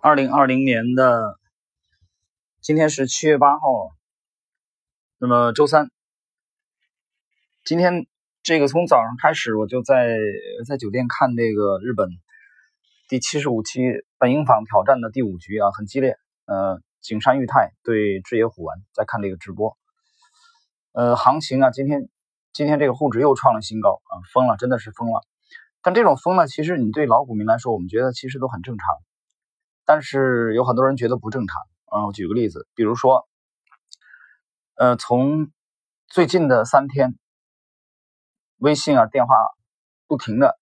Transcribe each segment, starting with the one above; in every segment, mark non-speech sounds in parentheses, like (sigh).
二零二零年的今天是七月八号，那么周三。今天这个从早上开始，我就在在酒店看这个日本第七十五期本因坊挑战的第五局啊，很激烈。呃，景山裕太对志野虎丸在看这个直播。呃，行情啊，今天今天这个沪指又创了新高啊，疯了，真的是疯了。但这种疯呢，其实你对老股民来说，我们觉得其实都很正常。但是有很多人觉得不正常啊。我举个例子，比如说，呃，从最近的三天。微信啊，电话不停的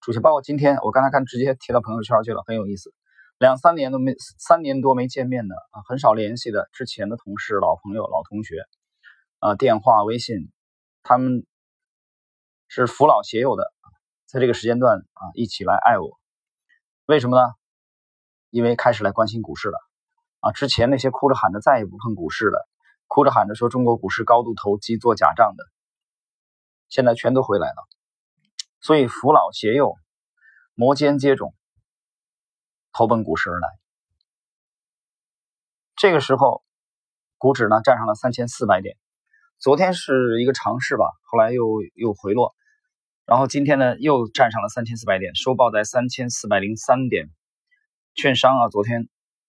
出现，包括今天我刚才看直接贴到朋友圈去了，很有意思。两三年都没三年多没见面的啊，很少联系的之前的同事、老朋友、老同学啊，电话、微信，他们是扶老携幼的，在这个时间段啊，一起来爱我。为什么呢？因为开始来关心股市了啊。之前那些哭着喊着再也不碰股市了，哭着喊着说中国股市高度投机做假账的。现在全都回来了，所以扶老携幼、摩肩接踵，投奔股市而来。这个时候，股指呢站上了三千四百点，昨天是一个尝试吧，后来又又回落，然后今天呢又站上了三千四百点，收报在三千四百零三点。券商啊，昨天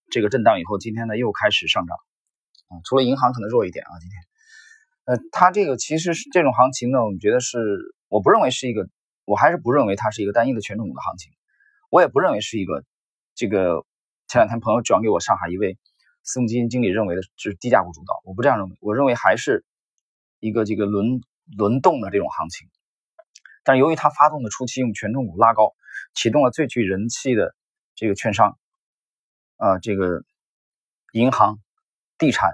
这个震荡以后，今天呢又开始上涨。啊，除了银行可能弱一点啊，今天。呃，它这个其实是这种行情呢，我们觉得是，我不认为是一个，我还是不认为它是一个单一的权重股的行情，我也不认为是一个这个前两天朋友转给我上海一位私募基金经理认为的是低价股主导，我不这样认为，我认为还是一个这个轮轮动的这种行情，但由于它发动的初期用权重股拉高，启动了最具人气的这个券商，啊，这个银行、地产。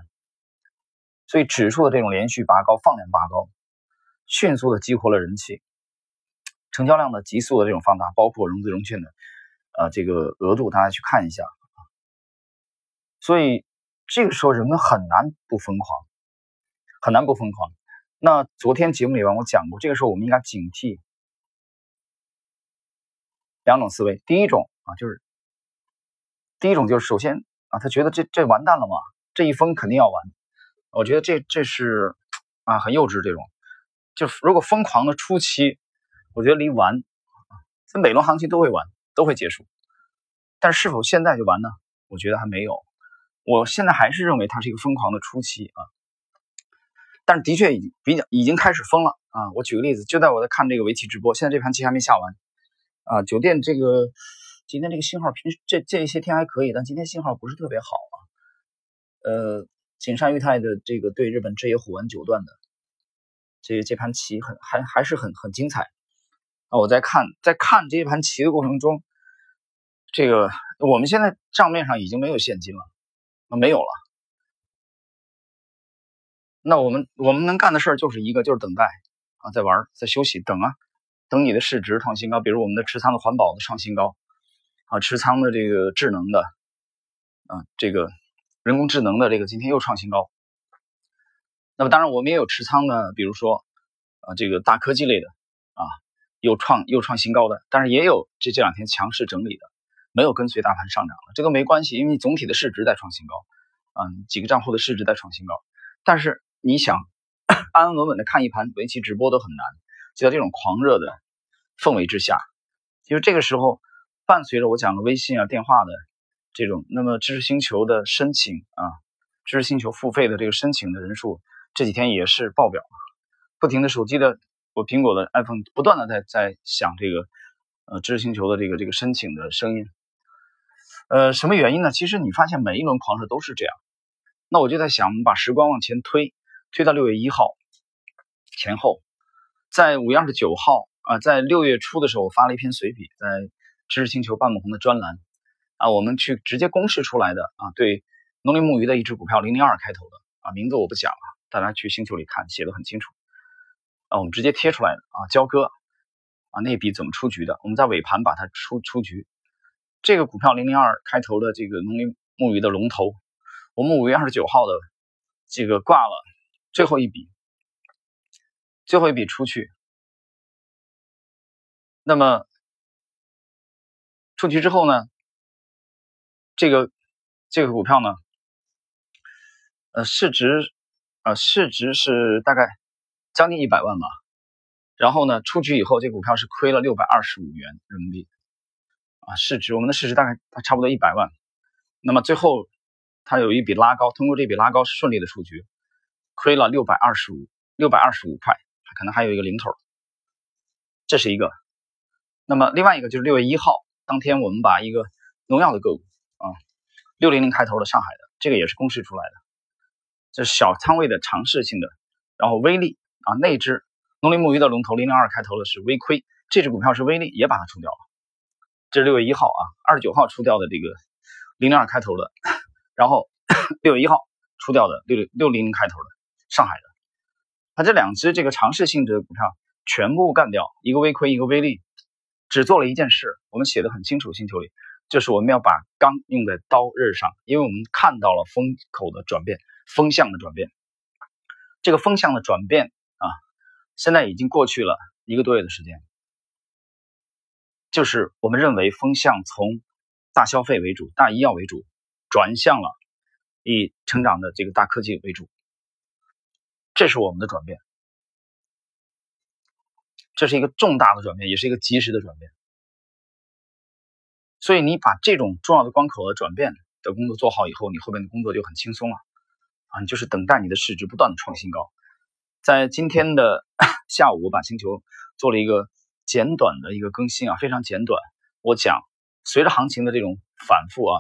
所以指数的这种连续拔高、放量拔高，迅速的激活了人气，成交量的急速的这种放大，包括融资融券的，呃，这个额度，大家去看一下。所以这个时候人们很难不疯狂，很难不疯狂。那昨天节目里边我讲过，这个时候我们应该警惕两种思维。第一种啊，就是第一种就是首先啊，他觉得这这完蛋了嘛，这一疯肯定要完。我觉得这这是啊很幼稚这种，就如果疯狂的初期，我觉得离完这每轮行情都会完，都会结束。但是否现在就完呢？我觉得还没有。我现在还是认为它是一个疯狂的初期啊，但是的确已经比较已经开始疯了啊。我举个例子，就在我在看这个围棋直播，现在这盘棋还没下完啊。酒店这个今天这个信号平时这这些天还可以，但今天信号不是特别好啊，呃。景山裕太的这个对日本置业虎丸九段的这这盘棋很还还是很很精彩啊！我在看在看这盘棋的过程中，这个我们现在账面上已经没有现金了啊，没有了。那我们我们能干的事儿就是一个就是等待啊，在玩在休息等啊，等你的市值创新高，比如我们的持仓的环保的创新高啊，持仓的这个智能的啊这个。人工智能的这个今天又创新高，那么当然我们也有持仓的，比如说啊这个大科技类的啊又创又创新高的，但是也有这这两天强势整理的，没有跟随大盘上涨了，这个没关系，因为总体的市值在创新高，嗯几个账户的市值在创新高，但是你想安安稳稳的看一盘围棋直播都很难，就在这种狂热的氛围之下，其实这个时候伴随着我讲的微信啊电话的。这种，那么知识星球的申请啊，知识星球付费的这个申请的人数这几天也是爆表，不停的手机的我苹果的 iPhone 不断的在在响这个呃知识星球的这个这个申请的声音，呃什么原因呢？其实你发现每一轮狂热都是这样，那我就在想，我们把时光往前推，推到六月一号前后，在五月二十九号啊，在六月初的时候，我发了一篇随笔，在知识星球半亩红的专栏。啊，我们去直接公示出来的啊，对，农林牧渔的一只股票零零二开头的啊，名字我不讲了，大家去星球里看，写的很清楚。啊，我们直接贴出来的啊，交割啊，那笔怎么出局的？我们在尾盘把它出出局。这个股票零零二开头的这个农林牧渔的龙头，我们五月二十九号的这个挂了最后一笔，最后一笔出去。那么出局之后呢？这个这个股票呢，呃，市值呃市值是大概将近一百万吧。然后呢，出局以后，这股票是亏了六百二十五元人民币啊，市值我们的市值大概它差不多一百万。那么最后它有一笔拉高，通过这笔拉高顺利的出局，亏了六百二十五六百二十五块，可能还有一个零头。这是一个。那么另外一个就是六月一号当天，我们把一个农药的个股啊，六零零开头的上海的，这个也是公示出来的，这是小仓位的尝试性的，然后微利啊内资。农林牧渔的龙头零零二开头的是微亏，这只股票是微利，也把它出掉了。这是六月一号啊，二十九号出掉的这个零零二开头的，然后六月一号出掉的六六六零零开头的上海的，它这两只这个尝试性质的股票全部干掉，一个微亏，一个微利，只做了一件事，我们写的很清楚，星球里就是我们要把钢用在刀刃上，因为我们看到了风口的转变，风向的转变，这个风向的转变啊。现在已经过去了一个多月的时间，就是我们认为风向从大消费为主、大医药为主，转向了以成长的这个大科技为主，这是我们的转变，这是一个重大的转变，也是一个及时的转变。所以你把这种重要的关口的转变的工作做好以后，你后面的工作就很轻松了啊！就是等待你的市值不断的创新高。在今天的 (laughs) 下午，我把星球做了一个简短的一个更新啊，非常简短。我讲，随着行情的这种反复啊，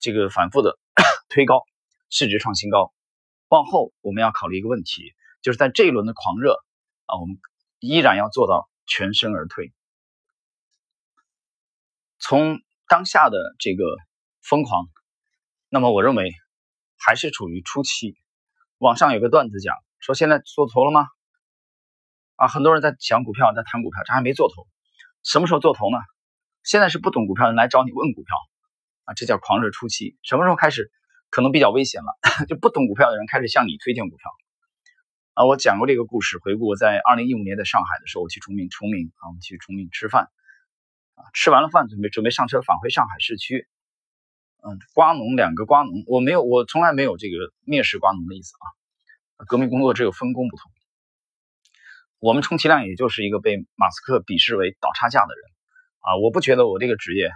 这个反复的 (coughs) 推高，市值创新高，往后我们要考虑一个问题，就是在这一轮的狂热啊，我们依然要做到全身而退。从当下的这个疯狂，那么我认为还是处于初期。网上有个段子讲。说现在做头了吗？啊，很多人在讲股票，在谈股票，这还没做头。什么时候做头呢？现在是不懂股票的人来找你问股票，啊，这叫狂热初期。什么时候开始可能比较危险了？(laughs) 就不懂股票的人开始向你推荐股票。啊，我讲过这个故事，回顾我在二零一五年在上海的时候，我去崇明，崇明啊，我们去崇明吃饭，啊，吃完了饭准备准备上车返回上海市区。嗯，瓜农两个瓜农，我没有，我从来没有这个蔑视瓜农的意思啊。革命工作只有分工不同。我们充其量也就是一个被马斯克鄙视为倒插价的人啊！我不觉得我这个职业，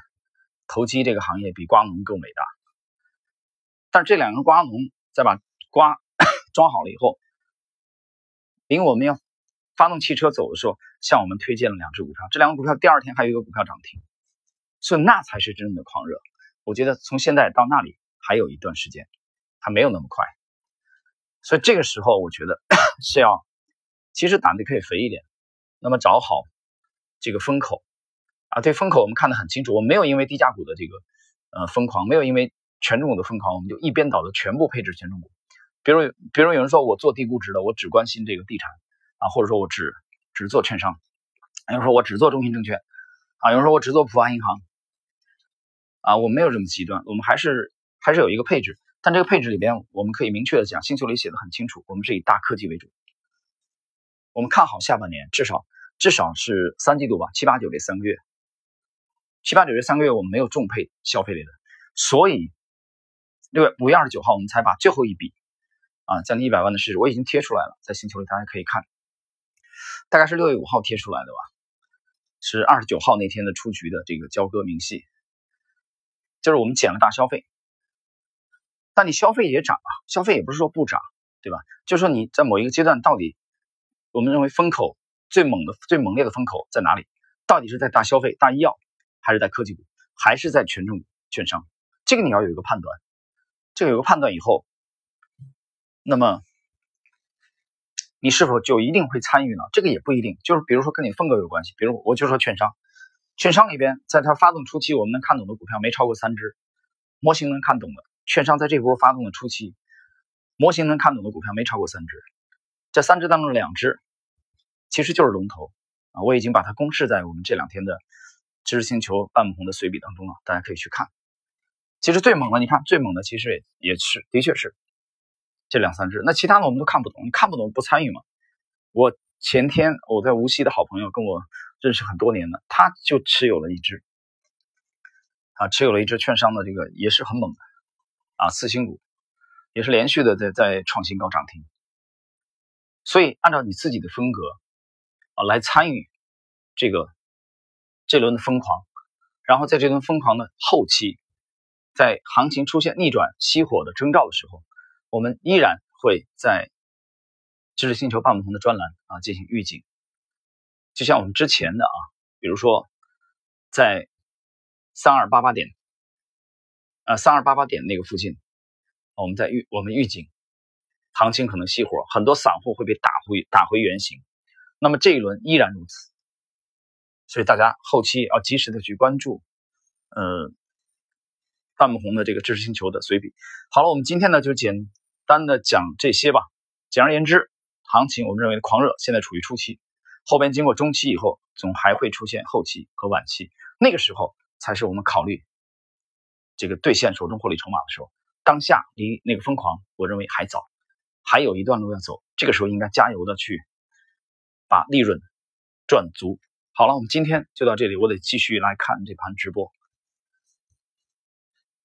投机这个行业比瓜农更伟大。但这两个瓜农在把瓜 (coughs) 装好了以后，因为我们要发动汽车走的时候，向我们推荐了两只股票。这两个股票第二天还有一个股票涨停，所以那才是真正的狂热。我觉得从现在到那里还有一段时间，还没有那么快。所以这个时候，我觉得 (clears throat) 是要，其实胆子可以肥一点，那么找好这个风口啊。对风口，我们看得很清楚。我没有因为低价股的这个呃疯狂，没有因为权重股的疯狂，我们就一边倒的全部配置权重股。比如，比如有人说我做低估值的，我只关心这个地产啊，或者说我只只做券商，有人说我只做中信证券啊，有人说我只做浦发银行啊，我没有这么极端，我们还是还是有一个配置。但这个配置里边，我们可以明确的讲，星球里写的很清楚，我们是以大科技为主。我们看好下半年，至少至少是三季度吧，七八九这三个月，七八九这三个月我们没有重配消费类的，所以六月五月二十九号我们才把最后一笔啊将近一百万的市值我已经贴出来了，在星球里大家可以看，大概是六月五号贴出来的吧，是二十九号那天的出局的这个交割明细，就是我们减了大消费。但你消费也涨啊，消费也不是说不涨，对吧？就是说你在某一个阶段，到底我们认为风口最猛的、最猛烈的风口在哪里？到底是在大消费、大医药，还是在科技股，还是在权重券商？这个你要有一个判断。这个有个判断以后，那么你是否就一定会参与呢？这个也不一定。就是比如说跟你风格有关系，比如我就说券商，券商里边在它发动初期，我们能看懂的股票没超过三只，模型能看懂的。券商在这波发动的初期，模型能看懂的股票没超过三只，这三只当中两只其实就是龙头啊！我已经把它公示在我们这两天的知识星球半亩红的随笔当中了，大家可以去看。其实最猛的，你看最猛的其实也也是的确是这两三只，那其他的我们都看不懂，你看不懂不参与嘛。我前天我在无锡的好朋友跟我认识很多年的，他就持有了一只，啊，持有了一只券商的这个也是很猛的啊，次新股也是连续的在在创新高涨停。所以按照你自己的风格啊来参与这个这轮的疯狂，然后在这轮疯狂的后期，在行情出现逆转熄火的征兆的时候，我们依然会在知识星球半不同的专栏啊进行预警。就像我们之前的啊，比如说在三二八八点，呃三二八八点那个附近，我们在预我们预警行情可能熄火，很多散户会被打回打回原形。那么这一轮依然如此，所以大家后期要及时的去关注，呃，半木红的这个知识星球的随笔。好了，我们今天呢就简单的讲这些吧。简而言之，行情我们认为狂热现在处于初期。后边经过中期以后，总还会出现后期和晚期，那个时候才是我们考虑这个兑现手中获利筹码的时候。当下离那个疯狂，我认为还早，还有一段路要走。这个时候应该加油的去把利润赚足。好了，我们今天就到这里，我得继续来看这盘直播。